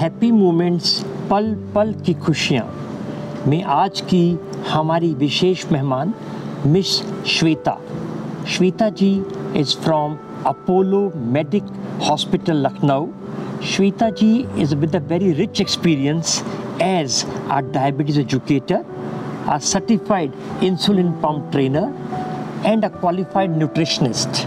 Happy moments, पल पल की खुशियाँ। में आज की हमारी विशेष मेहमान, miss Shweta. Shweta ji is from Apollo medics hospital Lucknow. Shweta ji is with a very rich experience as a diabetes educator a certified insulin pump trainer and a qualified nutritionist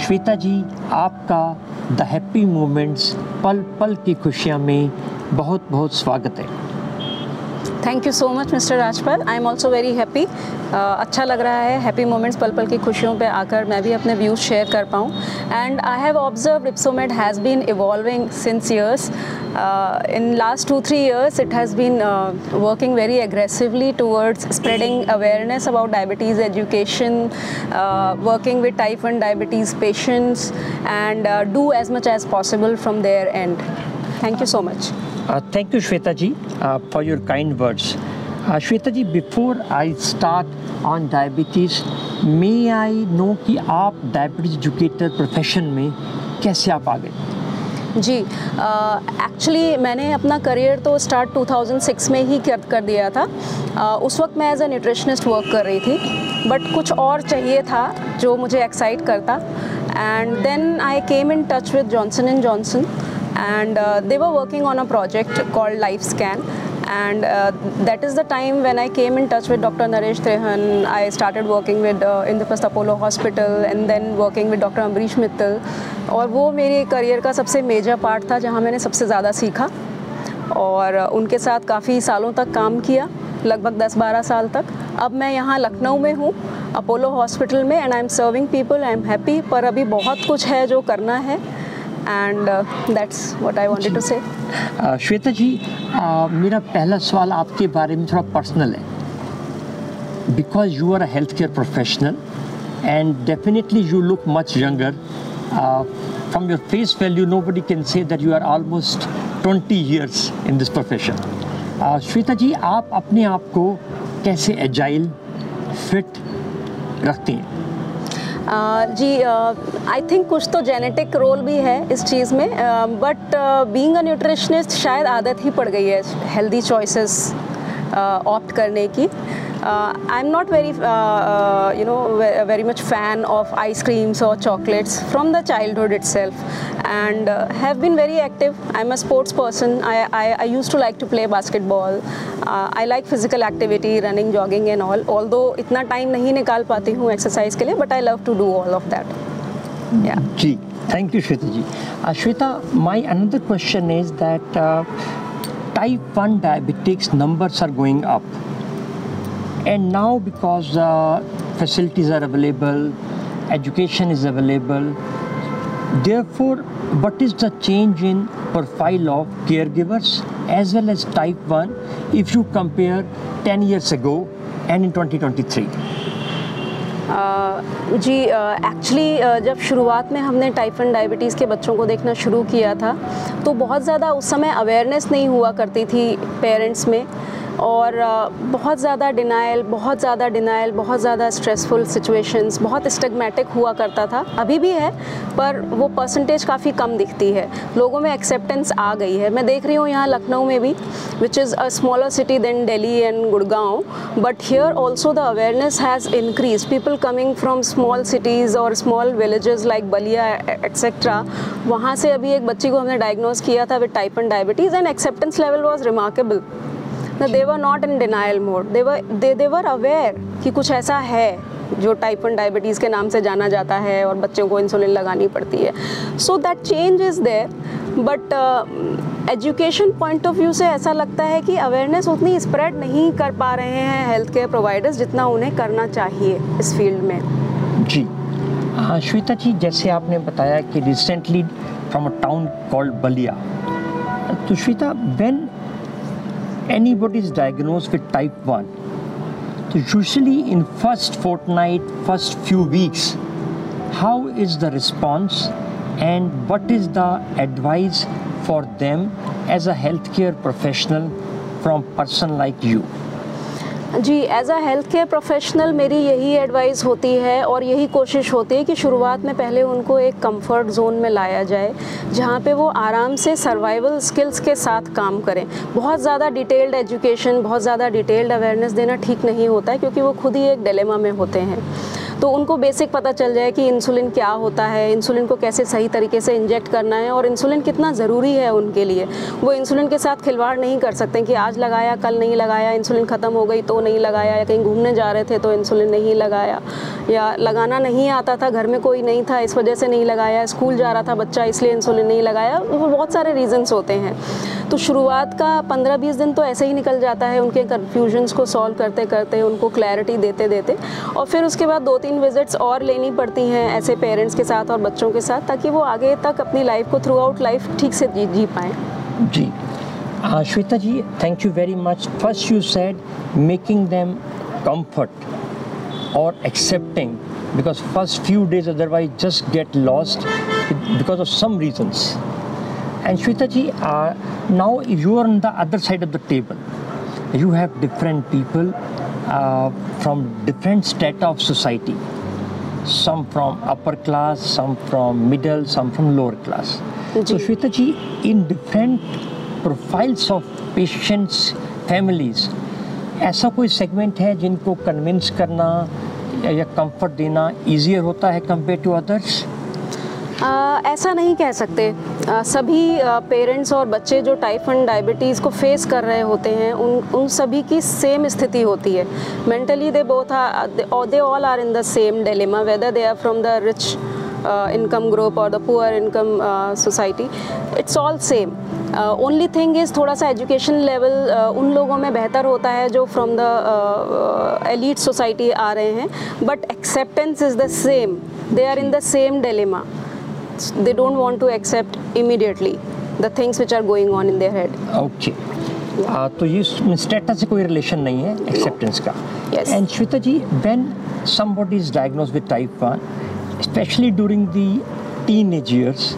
Shweta ji, आपका the happy moments पल पल की खुशियाँ में बहुत बहुत स्वागत है। Thank you so much mister Rajpal I am also very happy अच्छा लग रहा है हैप्पी मोमेंट्स पल पल की खुशियों पे आकर मैं भी अपने व्यूज़ शेयर कर पाऊँ. And I have observe Ipsomet has been evolving since years in last two three years it has been working very aggressively towards spreading awareness about diabetes education working with type one diabetes patients and do as much as possible from there and thank you so much Uh, thank you, Shweta ji, uh, for your kind words. Uh, Shweta ji, before I start on diabetes, may I know कि आप diabetes educator profession में कैसे आप आ गए जी actually मैंने अपना career तो start 2006 में ही कर कर दिया था। Uh, उस वक्त मैं एज अ न्यूट्रिशनिस्ट वर्क कर रही थी बट कुछ और चाहिए था जो मुझे एक्साइट करता। And then I came in touch with Johnson and Johnson and uh, they were working on a project called LifeScan and uh, that is the time when I came in touch with Dr. Naresh Trehan. I started working with uh, Indraprasth Apollo Hospital and then working with Dr. Amrish Mittal और वो मेरे career का सबसे major part था जहाँ मैंने सबसे ज़्यादा सीखा और उनके साथ काफ़ी सालों तक काम किया लगभग 10-12 साल तक अब मैं यहाँ लखनऊ में हूँ अपोलो हॉस्पिटल में and I am serving people I am happy पर अभी बहुत कुछ है जो करना है and that's what I wanted to say Shweta ji uh, मेरा पहला सवाल आपके बारे में थोड़ा पर्सनल है। Because you are a health care professional and definitely you look much younger from your face value nobody can say that you are almost twenty years in this profession Shweta ji आप अपने आप को कैसे agile fit रखती हैं? जी I uh, think कुछ तो genetic role भी है इस चीज़ में बट बीइंग अ न्यूट्रिशनिस्ट शायद आदत ही पड़ गई है हेल्दी चॉइसेस ऑप्ट करने की। I am not very you know very much fan of ice creams और chocolates from the childhood it self and uh, have been very active. I'm a sports person. I, I, I used to like to play basketball. Uh, I like physical activity, running, jogging and all. Although इतना time नहीं निकाल पाती हूँ exercise के लिए, but I love to do all of that. Yeah. जी, thank you Shweta ji. Uh, Shweta, my another question is that uh, type 1 diabetics numbers are going up. And now because uh, facilities are available, education is available, Therefore, what is the change in profile of caregivers as well as type 1 if you compare 10 years ago and in 2023? Uh, जी actually uh, uh, जब शुरुआत में हमने type one diabetes के बच्चों को देखना शुरू किया था तो बहुत ज़्यादा उस समय अवेयरनेस नहीं हुआ करती थी पेरेंट्स में और बहुत ज़्यादा डिनाइल बहुत ज़्यादा डिनाइल बहुत ज़्यादा स्ट्रेसफुल सिचुएशंस बहुत स्टगमेटिक हुआ करता था। अभी भी है, पर वो परसेंटेज काफ़ी कम दिखती है। लोगों में एक्सेप्टेंस आ गई है। मैं देख रही हूँ यहाँ लखनऊ में भी which is a smaller city than Delhi and Gurgaon but here also the awareness has increase people coming from small cities और small villages like Ballia etcetera वहाँ से अभी एक बच्ची को हमने डायग्नोज किया था with type and diabetes and acceptance level was remarkable they were not in denial mode they were they they were aware कि कुछ ऐसा है जो टाइप वन डायबिटीज़ के नाम से जाना जाता है और बच्चों को इंसुलिन लगानी पड़ती है। So that change is there but education point of view से ऐसा लगता है कि अवेयरनेस उतनी स्प्रेड नहीं कर पा रहे हैं हेल्थ केयर प्रोवाइडर्स जितना उन्हें करना चाहिए इस फ़ील्ड में। जी। हाँ श्वेता जी, जैसे आपने बताया कि recently from a town called Ballia. तो Shweta when anybody is diagnosed with type 1 so usually in first fortnight first few weeks how is the response and what is the advice for them as a healthcare professional from person like you ji as a health care professional मेरी यही advice होती है और यही कोशिश होती है कि शुरुआत में पहले उनको एक कंफर्ट जोन में लाया जाए, जहाँ पे वो आराम से सर्वाइवल स्किल्स के साथ काम करें। बहुत ज़्यादा डिटेल्ड एजुकेशन बहुत ज़्यादा डिटेल्ड अवेयरनेस देना ठीक नहीं होता है, क्योंकि वो खुद ही एक डिलेमा में होते हैं। तो उनको बेसिक पता चल जाए कि इंसुलिन क्या होता है इंसुलिन को कैसे सही तरीके से इंजेक्ट करना है और इंसुलिन कितना ज़रूरी है उनके लिए। वो इंसुलिन के साथ खिलवाड़ नहीं कर सकते कि आज लगाया, कल नहीं लगाया इंसुलिन ख़त्म हो गई तो नहीं लगाया या कहीं घूमने जा रहे थे तो इंसुलिन नहीं लगाया। या लगाना नहीं आता था, घर में कोई नहीं था, इस वजह से नहीं लगाया, स्कूल जा रहा था बच्चा इसलिए इंसुलिन नहीं लगाया, वो बहुत सारे रीजंस होते हैं। तो शुरुआत का 15-20 दिन तो ऐसे ही निकल जाता है, उनके कन्फ्यूजन्स को सॉल्व करते करते उनको क्लैरिटी देते देते और फिर उसके बाद दो तीन विजिट्स और लेनी पड़ती हैं ऐसे पेरेंट्स के साथ और बच्चों के साथ, ताकि वो आगे तक अपनी लाइफ को थ्रू आउट लाइफ ठीक से जी जी पाएँ। जी। Shweta ji thank you very much first you said making them comfort और accepting because first few days otherwise just get lost because of some reasons and Shweta ji now you are the other side of the table you have different people uh, from different strata of society. Some from upper class, some from middle, some from lower class. So Shweta ji, in different profiles of patients, families, ऐसा कोई segment है जिनको convince करना या, comfort देना easier होता है compare to others ऐसा नहीं कह सकते सभी पेरेंट्स और बच्चे जो टाइप वन डायबिटीज़ को फेस कर रहे होते हैं उन उन सभी की सेम स्थिति होती है। Mentally they both they all are in the same dilemma whether they are from the rich income group और the poor income society it's all same only thing is थोड़ा सा एजुकेशन लेवल uh, उन लोगों में बेहतर होता है जो फ्रॉम द एलिट सोसाइटी आ रहे हैं but acceptance is the same they are in the same dilemma they don't want to accept immediately the things which are going on in their head. Okay. आ, तो ये status से कोई relation नहीं है एक्सेप्टेंस का and Shweta ji when somebody is diagnose with type one specially during the teen age years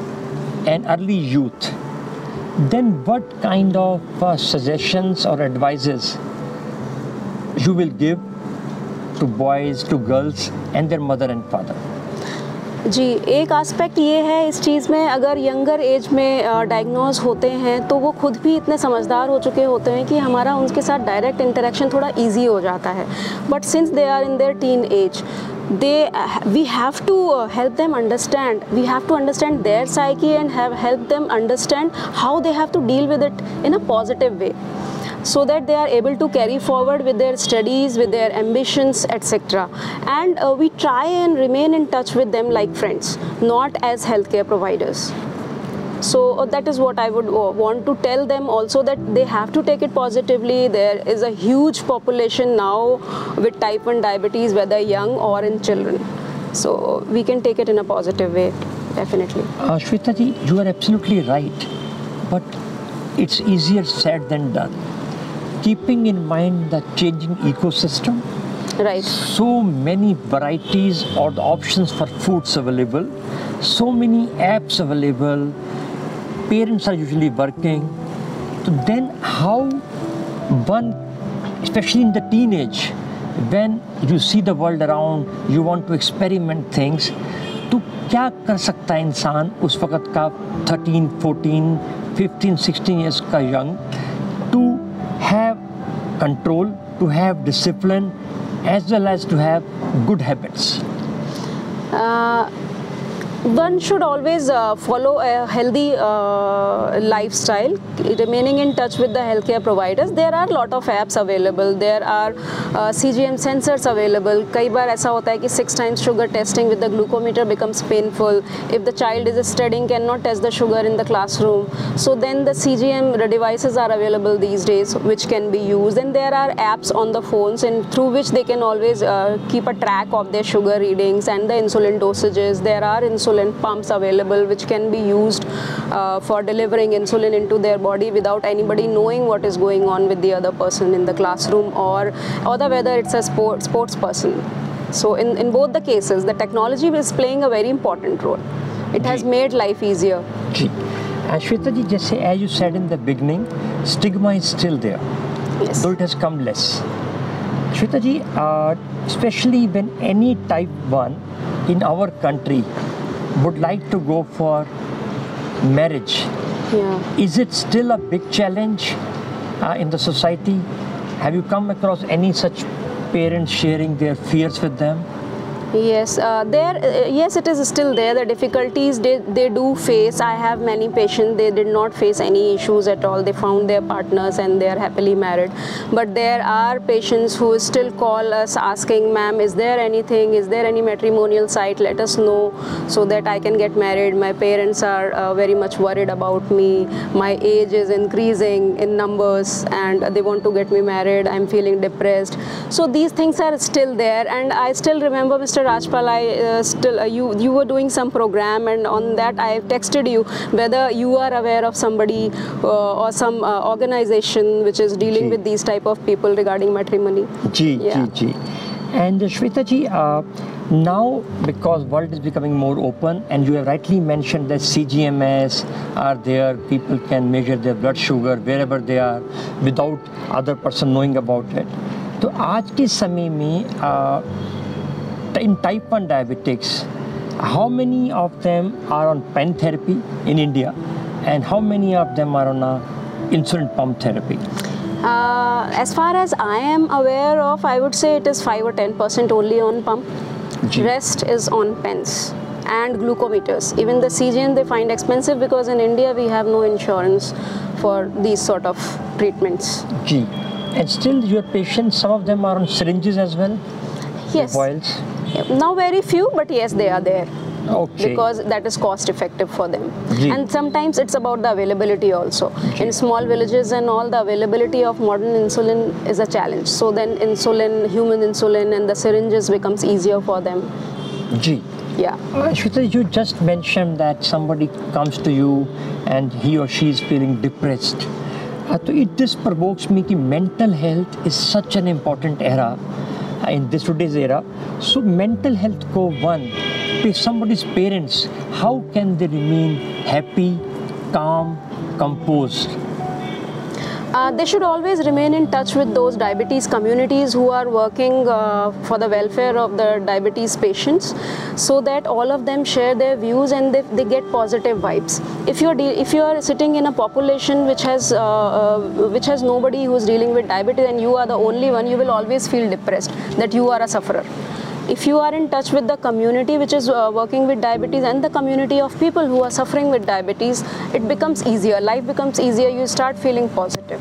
and early youth then what kind of suggestions और advices you will give to boys to girls and their mother and father जी, एक aspect ये है इस चीज़ में, अगर younger age में डायग्नोज होते हैं तो वो खुद भी इतने समझदार हो चुके होते हैं कि हमारा उनके साथ डायरेक्ट इंटरेक्शन थोड़ा ईजी हो जाता है। But since they are in their teen age they we have to help them understand we have to understand their psyche and have help them understand how they have to deal with it in a positive way so that they are able to carry forward with their studies with their ambitions etc and uh, we try and remain in touch with them like friends not as healthcare providers. So uh, that is what i would uh, want to tell them also that they have to take it positively. There is a huge population now with type 1 diabetes whether young or in children. So we can take it in a positive way definitely. Uh, Shweta ji, you are absolutely right, but it's easier said than done. Keeping in mind the changing ecosystem, right so many varieties or the options for foods available, so many apps available, parents are usually working. So then how one, especially in the teenage, when you see the world around, you want to experiment things, तो क्या कर सकता है इंसान उस वक़्त का 13, 14, 15, 16 years का young to have control, to have discipline, as well as to have good habits. uh, one should always uh, follow a healthy uh, lifestyle remaining in touch with the healthcare providers. There are a lot of apps available. There are uh, cgm sensors available. कई बार ऐसा होता है कि six times sugar testing with the glucometer becomes painful. If the child is studying cannot test the sugar in the classroom. So then the cgm devices are available these days which can be used. And there are apps on the phones and through which they can always uh, keep a track of their sugar readings and the insulin dosages. There are insulin insulin pumps available which can be used uh, for delivering insulin into their body without anybody knowing what is going on with the other person in the classroom or, or whether it's a sport, sports person. So in, in both the cases, the technology is playing a very important role. It has made life easier. Ashweta ji, just as you said in the beginning, stigma is still there, yes. though it has come less. Shweta ji, uh, especially when any type 1 in our country would like to go for marriage, Yeah. is it still a big challenge uh, in the society? Have you come across any such parents sharing their fears with them? Yes, uh, there. Uh, yes, it is still there. The difficulties they, they do face. I have many patients. They did not face any issues at all. They found their partners and they are happily married. But there are patients who still call us asking, "Ma'am, is there anything? Is there any matrimonial site? Let us know so that I can get married. My parents are uh, very much worried about me. My age is increasing in numbers, and they want to get me married. I'm feeling depressed. So these things are still there, and I still remember Mr. Rajpal. I uh, still uh, you you were doing some program, and on that I texted you whether you are aware of somebody uh, or some uh, organization which is dealing Ji. with these type of people regarding matrimony. Ji, Yeah. ji, ji. And uh, Shweta ji, uh, now because world is becoming more open, and you have rightly mentioned that CGMS are there, people can measure their blood sugar wherever they are without other person knowing about it. तो आज के समय में uh, in type 1 diabetics, how many of them are on pen therapy in India, and how many of them are on a insulin pump therapy? Uh, as far as I am aware of, I would say it is five or ten percent only on pump. Rest is on pens and glucometers. Even the CGM they find expensive because in India we have no insurance for these sort of treatments. G. And still, your patients, some of them are on syringes as well, Yes. vials. Now very few, but yes, they are there. Okay. because that is cost effective for them and sometimes it's about the availability also in small villages and all the availability of modern insulin is a challenge so then insulin human insulin and the syringes becomes easier for them G. yeah Uh, Shweta, you just mentioned that somebody comes to you and he or she is feeling depressed. Uh, so it this provokes me that mental health is such an important era in this today's era. So mental health go one. If somebody's parents, how can they remain happy, calm, composed? Uh, they should always remain in touch with those diabetes communities who are working uh, for the welfare of the diabetes patients so that all of them share their views and they, they get positive vibes. If you're if you are sitting in a population which has uh, uh, which has nobody who's dealing with diabetes and you are the only one you will always feel depressed that you are a sufferer if you are in touch with the community which is uh, working with diabetes and the community of people who are suffering with diabetes it becomes easier. Life becomes easier. You start feeling positive.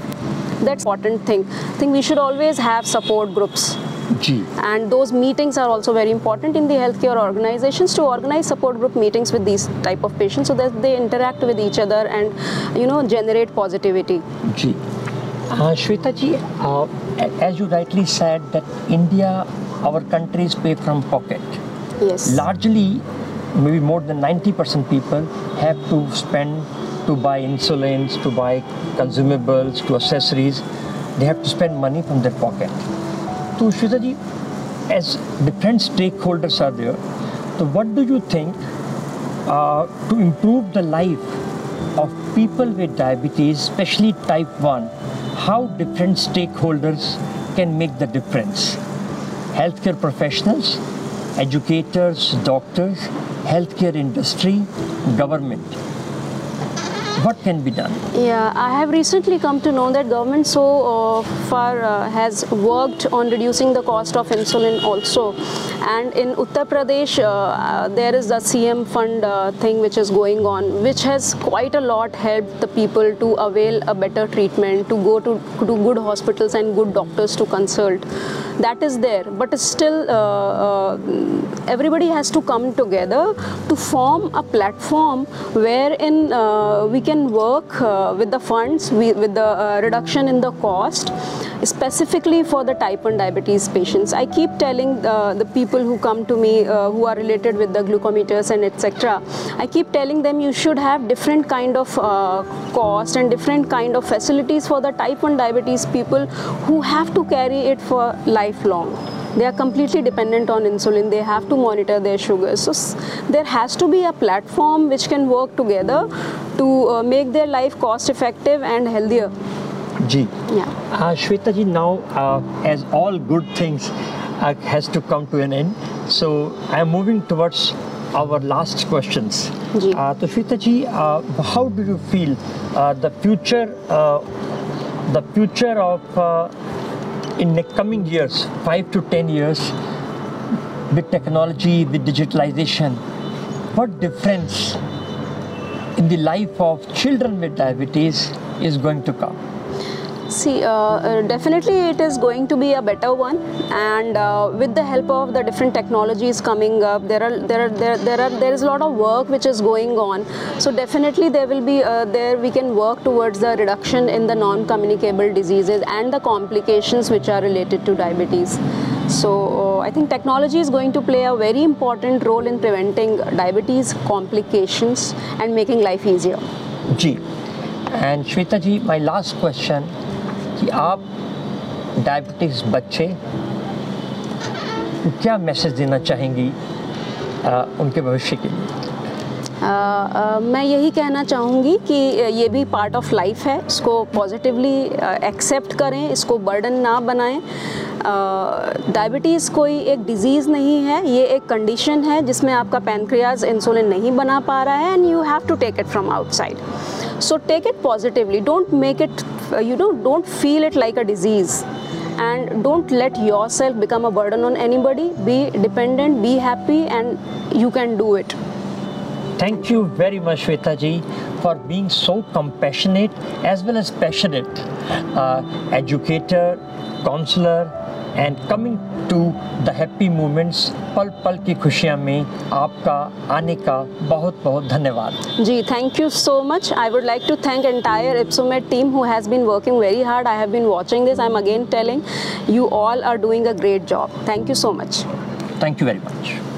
That's important thing. I think we should always have support groups. G. and those meetings are also very important in the healthcare organizations to organize support group meetings with these type of patients so that they interact with each other and you know generate positivity. Ji. Uh, Shweta ji, uh, as you rightly said, that India, our countries pay from pocket. yes Largely, maybe more than 90% people have to spend to buy insulins, to buy consumables, to accessories. They have to spend money from their pocket. So, Shweta as different stakeholders are there, so what do you think uh, to improve the life of people with diabetes, especially type 1, how different stakeholders can make the difference? Healthcare professionals, educators, doctors, healthcare industry, government. What can be done? Yeah, I have recently come to know that government so uh, far uh, has worked on reducing the cost of insulin also. And in Uttar Pradesh, uh, uh, there is the CM fund uh, thing which is going on, which has quite a lot helped the people to avail a better treatment, to go to, to good hospitals and good doctors to consult. That is there, but still, uh, everybody has to come together to form a platform wherein we can work uh, with the funds, we, with the uh, reduction in the cost, specifically for the type 1 diabetes patients. I keep telling uh, the people who come to me uh, who are related with the glucometers and etc. I keep telling them you should have different kind of uh, cost and different kind of facilities for the type 1 diabetes people who have to carry it for lifelong they are completely dependent on insulin. They have to monitor their sugars so there has to be a platform which can work together to uh, make their life cost effective and healthier. Ji. Yeah. Uh, shweta ji now uh, as all good things uh, has to come to an end. So i am moving towards our last questions. Ji. Uh, to shweta ji uh, how do you feel uh, the future the future of in the coming years, five to ten years, with technology, with digitalization, what difference in the life of children with diabetes is going to come? See, uh, uh, definitely it is going to be a better one, and uh, with the help of the different technologies coming up, there are there are there, there are there is a lot of work which is going on. So definitely there will be uh, there we can work towards the reduction in the non-communicable diseases and the complications which are related to diabetes. So uh, I think technology is going to play a very important role in preventing diabetes complications and making life easier. Ji, and Shweta ji, my last question कि आप diabetics बच्चे क्या message देना चाहेंगी अ, उनके भविष्य के लिए? अ, अ, मैं यही कहना चाहूँगी कि ये भी पार्ट ऑफ़ लाइफ है। इसको पॉजिटिवली एक्सेप्ट करें इसको बर्डन ना बनाएँ। डायबिटीज़ कोई एक डिज़ीज़ नहीं है ये एक कंडीशन है जिसमें आपका पैनक्रियाज इंसुलिन नहीं बना पा रहा है and you have to take it from outside So take it positively. Don't make it, uh, you know, don't feel it like a disease. And don't let yourself become a burden on anybody. Be dependent, be happy, and you can do it. Thank you very much, Shweta ji, for being so compassionate as well as passionate uh, educator, counselor, and coming to the happy moments पल पल की खुशियाँ में आपका आने का बहुत बहुत धन्यवाद। जी thank you so much I would like to thank entire Ipsomet team who has been working very hard I have been watching this I am again telling you all are doing a great job thank you so much thank you very much